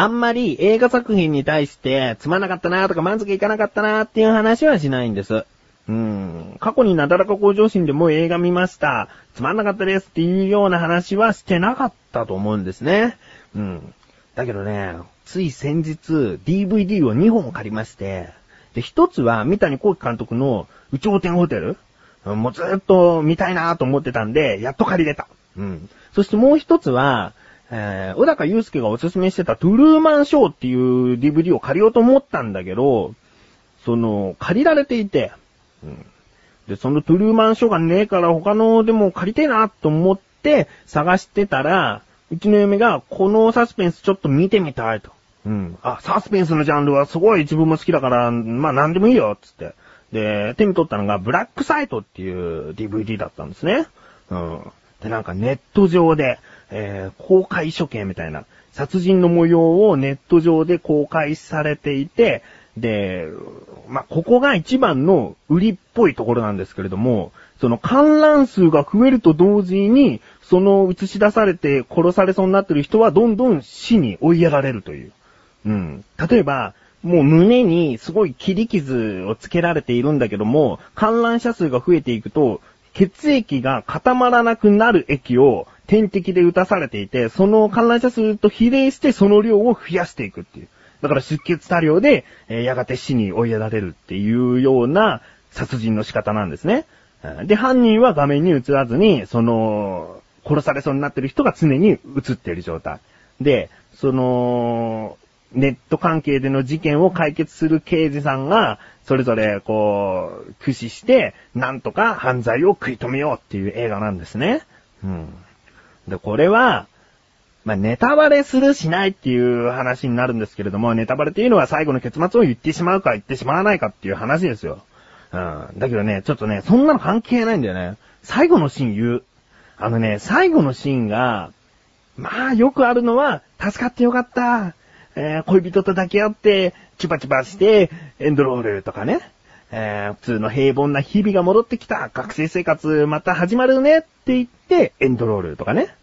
あんまり映画作品に対してつまんなかったなとか満足いかなかったなっていう話はしないんです。うん。過去になだらか向上心でも映画見ました。つまんなかったですっていうような話はしてなかったと思うんですね。うん。だけどね、つい先日 DVD を2本借りまして、で、一つは三谷幸喜監督の宇頂天ホテルもうずっと見たいなと思ってたんで、やっと借りれた。うん。そしてもう一つは、えー、小高祐介がおすすめしてたトゥルーマンショーっていう DVD を借りようと思ったんだけど、その、借りられていて、うん。で、そのトゥルーマンショーがねえから他のでも借りてえなと思って探してたら、うちの嫁がこのサスペンスちょっと見てみたいと。うん。あ、サスペンスのジャンルはすごい自分も好きだから、まあ何でもいいよ、つって。で、手に取ったのがブラックサイトっていう DVD だったんですね。うん。で、なんかネット上で、えー、公開処刑みたいな、殺人の模様をネット上で公開されていて、で、まあ、ここが一番の売りっぽいところなんですけれども、その観覧数が増えると同時に、その映し出されて殺されそうになってる人はどんどん死に追いやられるという。うん。例えば、もう胸にすごい切り傷をつけられているんだけども、観覧者数が増えていくと、血液が固まらなくなる液を点滴で打たされていて、その観覧者数と比例してその量を増やしていくっていう。だから出血多量で、えーやがて死に追いやられるっていうような殺人の仕方なんですね。で、犯人は画面に映らずに、その、殺されそうになってる人が常に映っている状態。で、その、ネット関係での事件を解決する刑事さんが、それぞれ、こう、駆使して、なんとか犯罪を食い止めようっていう映画なんですね。うん。で、これは、まあ、ネタバレするしないっていう話になるんですけれども、ネタバレっていうのは最後の結末を言ってしまうか言ってしまわないかっていう話ですよ。うん。だけどね、ちょっとね、そんなの関係ないんだよね。最後のシーン言う。あのね、最後のシーンが、まあ、よくあるのは、助かってよかった。えー恋人と抱き合って、チュパチュパして、エンドロールとかね。えー普通の平凡な日々が戻ってきた。学生生活また始まるねって言って、エンドロールとかね。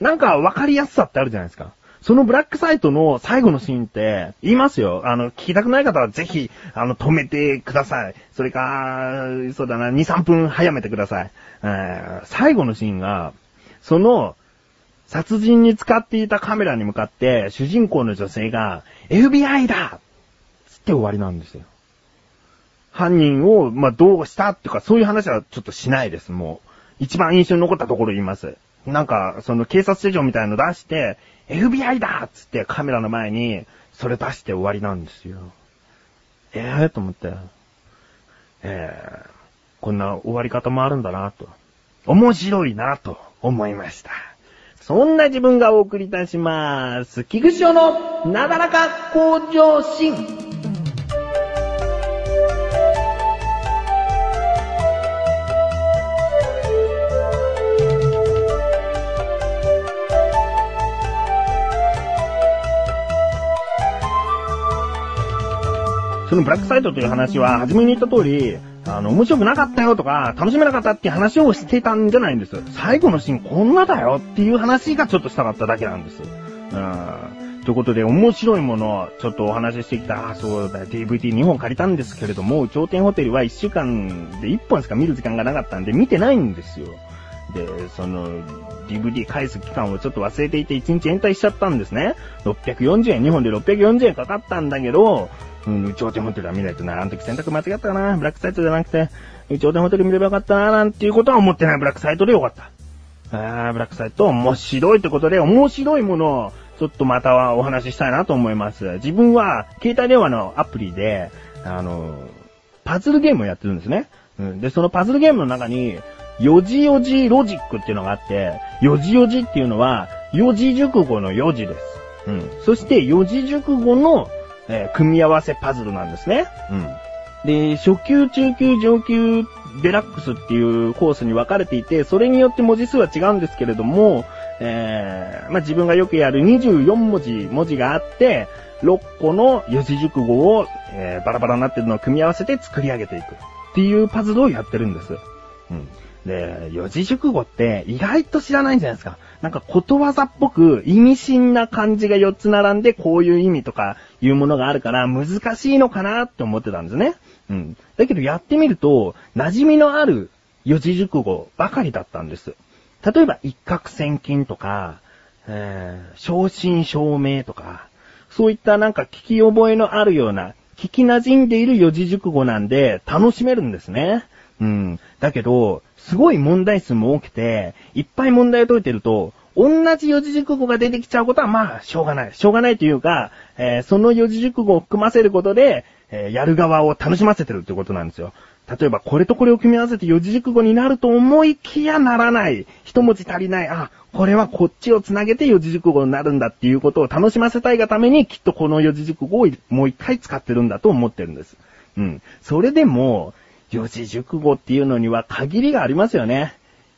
なんか分かりやすさってあるじゃないですか。そのブラックサイトの最後のシーンって、言いますよ。あの、聞きたくない方はぜひ、あの、止めてください。それか、そうだな、2、3分早めてください。えー最後のシーンが、その、殺人に使っていたカメラに向かって、主人公の女性が、FBI だつって終わりなんですよ。犯人を、まあ、どうしたっていうか、そういう話はちょっとしないです、もう。一番印象に残ったところ言います。なんか、その警察手帳みたいの出して、FBI だっつってカメラの前に、それ出して終わりなんですよ。ええー、と思って。えー、こんな終わり方もあるんだなと。面白いなと思いました。そんな自分がお送りいたします。菊師匠のなだらか向上心。そのブラックサイトという話は、初めに言った通り、あの、面白くなかったよとか、楽しめなかったっていう話をしてたんじゃないんです。最後のシーンこんなだよっていう話がちょっとしたかっただけなんです。うん。ということで、面白いものをちょっとお話ししてきた、あそうだ、DVD2 本借りたんですけれども、頂点ホテルは1週間で1本しか見る時間がなかったんで、見てないんですよ。で、その、DVD 返す期間をちょっと忘れていて1日延滞しちゃったんですね。640円、2本で640円かかったんだけど、うん、宇宙ホテルは見ないとな、あの時選択間違ったかな、ブラックサイトじゃなくて、宇宙ホテル見ればよかったな、なんていうことは思ってないブラックサイトでよかった。あーブラックサイト面白いってことで、面白いものを、ちょっとまたはお話ししたいなと思います。自分は、携帯電話のアプリで、あの、パズルゲームをやってるんですね。うん、で、そのパズルゲームの中に、よじよじロジックっていうのがあって、よじよじっていうのは、四字熟語の4字です。うん。そして、四字熟語の、えー組み合わせパズルなんですね。うん。で、初級、中級、上級、デラックスっていうコースに分かれていて、それによって文字数は違うんですけれども、えー、まあ、自分がよくやる24文字、文字があって、6個の四字熟語を、えーバラバラになってるのを組み合わせて作り上げていくっていうパズルをやってるんです。うん。で、四字熟語って意外と知らないんじゃないですか。なんかことわざっぽく意味深な漢字が4つ並んでこういう意味とかいうものがあるから難しいのかなって思ってたんですね。うん。だけどやってみると馴染みのある四字熟語ばかりだったんです。例えば一攫千金とか、えー、正真正銘とか、そういったなんか聞き覚えのあるような、聞き馴染んでいる四字熟語なんで楽しめるんですね。うん。だけど、すごい問題数も多くて、いっぱい問題を解いてると、同じ四字熟語が出てきちゃうことはまあ、しょうがない。しょうがないというか、えー、その四字熟語を含ませることで、えー、やる側を楽しませてるってことなんですよ。例えば、これとこれを組み合わせて四字熟語になると思いきやならない。一文字足りない。あ、これはこっちを繋げて四字熟語になるんだっていうことを楽しませたいがために、きっとこの四字熟語をもう一回使ってるんだと思ってるんです。うん。それでも、四字熟語っていうのには限りがありますよね。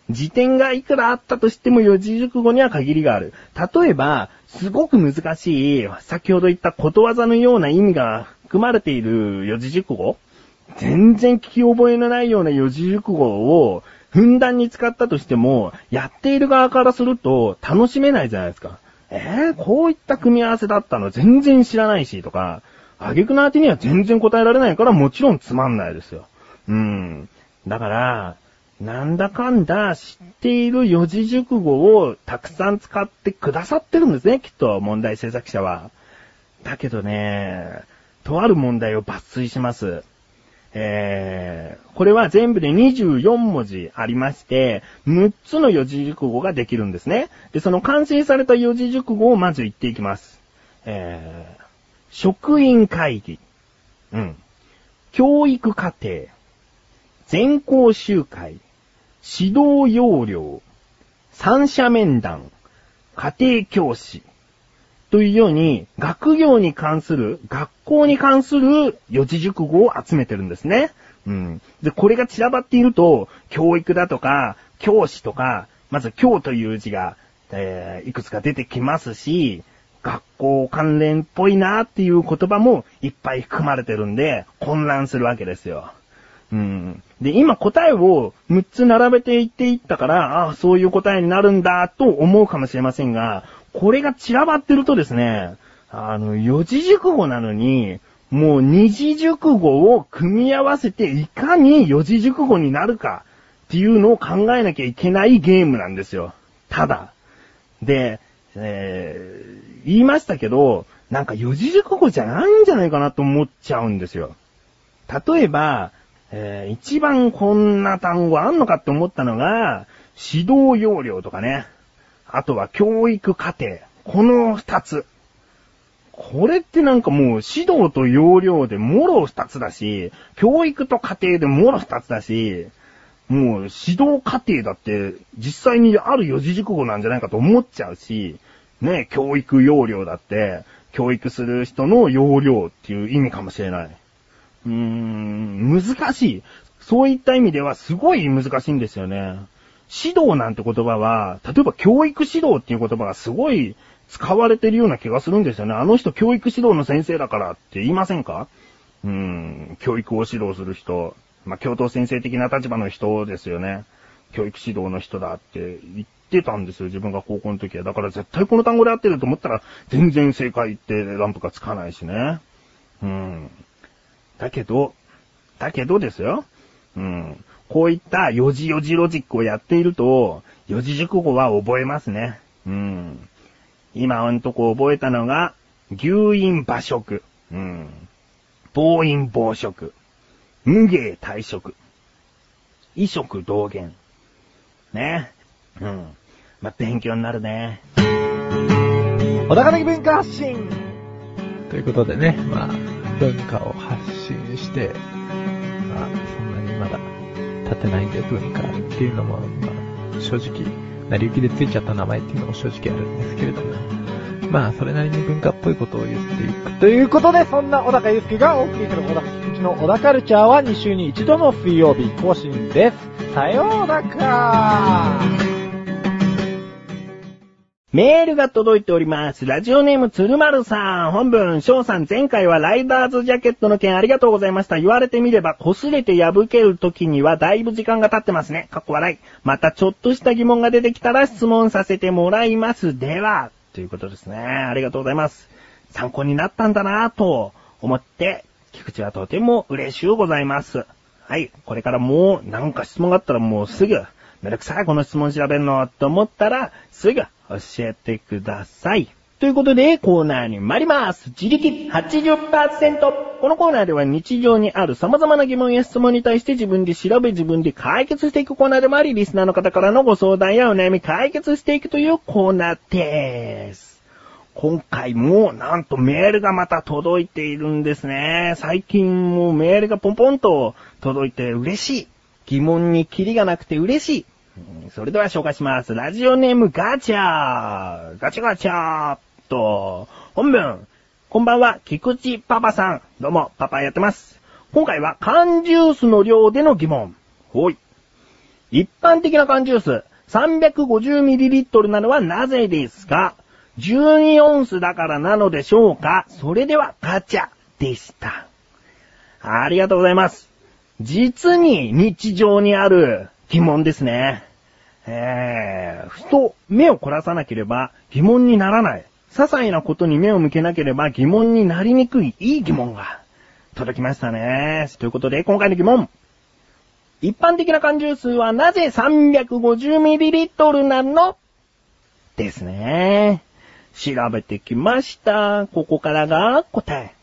辞典がいくらあったとしても四字熟語には限りがある。例えば、すごく難しい、先ほど言ったことわざのような意味が含まれている四字熟語全然聞き覚えのないような四字熟語をふんだんに使ったとしても、やっている側からすると楽しめないじゃないですか。えー、こういった組み合わせだったの？全然知らないし、とか、あげくのあてには全然答えられないからもちろんつまんないですよ。うん。だから、なんだかんだ知っている四字熟語をたくさん使ってくださってるんですね、きっと問題制作者は。だけどね、とある問題を抜粋します。えー、これは全部で24文字ありまして、6つの四字熟語ができるんですね。で、その完成された四字熟語をまず言っていきます。えー、職員会議。うん。教育課程。全校集会。指導要領、三者面談、家庭教師、というように、学業に関する、学校に関する四字熟語を集めてるんですね。うん。で、これが散らばっていると、教育だとか、教師とか、まず教という字が、えー、いくつか出てきますし、学校関連っぽいなっていう言葉もいっぱい含まれてるんで、混乱するわけですよ。うん。で、今答えを6つ並べていっていったから、ああ、そういう答えになるんだと思うかもしれませんが、これが散らばってるとですね、あの、四字熟語なのに、もう二字熟語を組み合わせていかに四字熟語になるかっていうのを考えなきゃいけないゲームなんですよ。ただ。で、えー、言いましたけど、なんか四字熟語じゃないんじゃないかなと思っちゃうんですよ。例えば、えー、一番こんな単語あんのかって思ったのが、指導要領とかね。あとは教育課程。この二つ。これってなんかもう指導と要領でもろ二つだし、教育と家庭でもろ二つだし、もう指導過程だって実際にある四字熟語なんじゃないかと思っちゃうし、ね、教育要領だって、教育する人の要領っていう意味かもしれない。うーん、難しい。そういった意味ではすごい難しいんですよね。指導なんて言葉は、例えば教育指導っていう言葉がすごい使われてるような気がするんですよね。あの人教育指導の先生だからって言いませんか？うーん、教育を指導する人。まあ、教頭先生的な立場の人ですよね。教育指導の人だって言ってたんですよ、自分が高校の時は。だから絶対この単語で合ってると思ったら、全然正解ってランプがつかないしね。うん。だけど、だけどですよ。うん。こういった四字四字ロジックをやっていると、四字熟語は覚えますね。うん。今んとこ覚えたのが、牛陰馬食。うん。暴飲暴食。無芸退職。異食同源。ね。うん。まあ、勉強になるね。小高的文化発信ということでね、まあ、文化を発信して、まあ、そんなにまだ立てないんで文化っていうのも、まあ、正直、成り行きでついちゃった名前っていうのも正直あるんですけれども、まあ、それなりに文化っぽいことを言っていく。ということで、そんな小高祐介がお送りする小高菊池の小高カルチャーは2週に1度の水曜日更新です。さようならメールが届いております。ラジオネーム鶴丸さん。本文、翔さん、前回はライダーズジャケットの件ありがとうございました。言われてみれば、擦れて破ける時にはだいぶ時間が経ってますね。かっこ笑い。またちょっとした疑問が出てきたら質問させてもらいます。では、ということですね。ありがとうございます。参考になったんだなぁと思って、菊池はとても嬉しゅうございます。はい。これからもう、なんか質問があったらもうすぐ、めんどくさい、この質問調べんの、と思ったら、すぐ教えてください。ということで、コーナーに参ります。自力80%。このコーナーでは日常にある様々な疑問や質問に対して自分で調べ自分で解決していくコーナーでもあり、リスナーの方からのご相談やお悩み解決していくというコーナーです。今回もなんとメールがまた届いているんですね。最近もメールがポンポンと届いて嬉しい。疑問にキリがなくて嬉しい。それでは紹介します。ラジオネームガチャーガチャガチャーっと、本文。こんばんは、菊池パパさん。どうも、パパやってます。今回は缶ジュースの量での疑問。ほい。一般的な缶ジュース、350ml なのはなぜですか ?12 オンスだからなのでしょうか？それではガチャでした。ありがとうございます。実に日常にある疑問ですね。えー、ふと目を凝らさなければ疑問にならない。些細なことに目を向けなければ疑問になりにくいいい疑問が届きましたね。ということで今回の疑問。一般的な缶ジュースはなぜ 350ml なの？ですね。調べてきました。ここからが答え。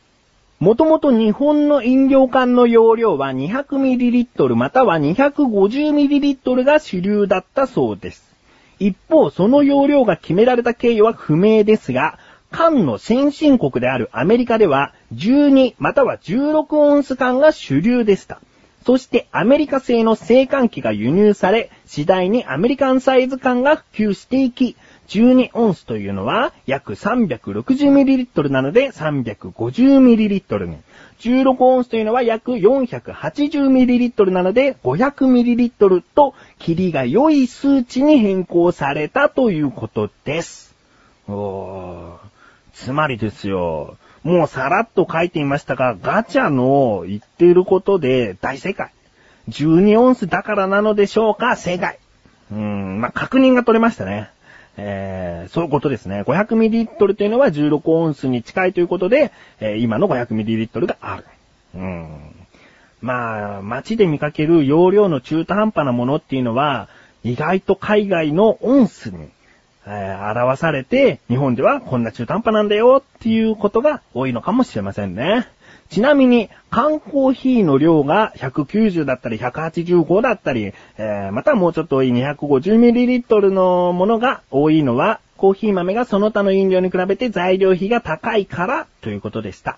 もともと日本の飲料缶の容量は 200ml または 250ml が主流だったそうです。一方、その容量が決められた経緯は不明ですが、缶の先進国であるアメリカでは12または16オンス缶が主流でした。そしてアメリカ製の製缶機が輸入され、次第にアメリカンサイズ缶が普及していき、12オンスというのは約 360ml なので 350ml に。16オンスというのは約 480ml なので 500ml と、キリが良い数値に変更されたということです。おーつまりですよ。もうさらっと書いていましたが、ガチャの言っていることで大正解。12オンスだからなのでしょうか？正解。うーん、まあ、確認が取れましたね。えー、そういうことですね。500ml というのは16オンスに近いということで、えー今の 500ml がある。うん。まあ、街で見かける容量の中途半端なものっていうのは、意外と海外のオンスに、えー表されて、日本ではこんな中途半端なんだよっていうことが多いのかもしれませんね。ちなみに、缶コーヒーの量が190だったり185だったり、えーまたもうちょっと多い 250ml のものが多いのは、コーヒー豆がその他の飲料に比べて材料費が高いからということでした。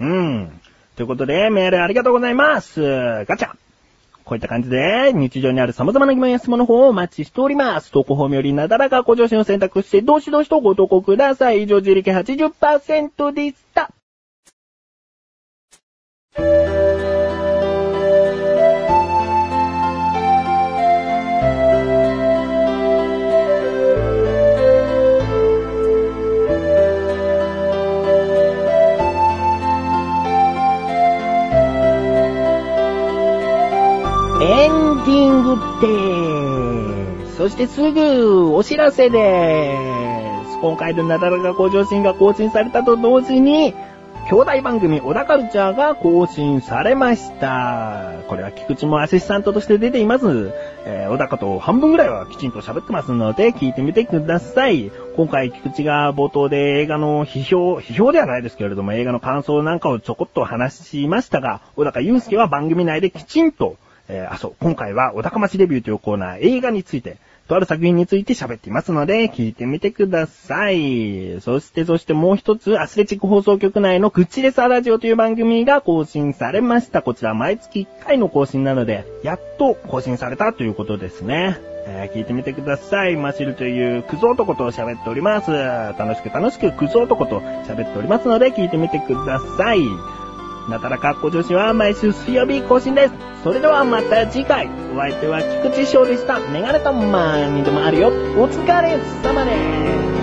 うん。ということで、メールありがとうございます。ガチャこういった感じで、日常にある様々な疑問や質問の方をお待ちしております。投稿フォームよりなだらかご上心を選択して、どしどしとご投稿ください。以上、自力80%でした。エンディングでーす。そしてすぐお知らせでーす。今回のなだらか向上心が更新されたと同時に、兄弟番組小田カルチャーが更新されました。これは菊池もアシスタントとして出ています。えー小高と半分ぐらいはきちんと喋ってますので、聞いてみてください。今回菊池が冒頭で映画の批評、批評ではないですけれども、映画の感想なんかをちょこっと話しましたが、小高祐介は番組内できちんとえーあ、そう、今回は小高町レビューというコーナー、映画について、とある作品について喋っていますので、聞いてみてください。そして、そしてもう一つ、アスレチック放送局内のクチレサラジオという番組が更新されました。こちら毎月1回の更新なので、やっと更新されたということですね。えー聞いてみてください。マシルというクズ男と喋っております。楽しく楽しくクズ男と喋っておりますので、聞いてみてください。なたらかっこ女子は毎週水曜日更新です。それではまた次回。お相手は菊池翔でした。メガネたまーにでもあるよ。お疲れ様です。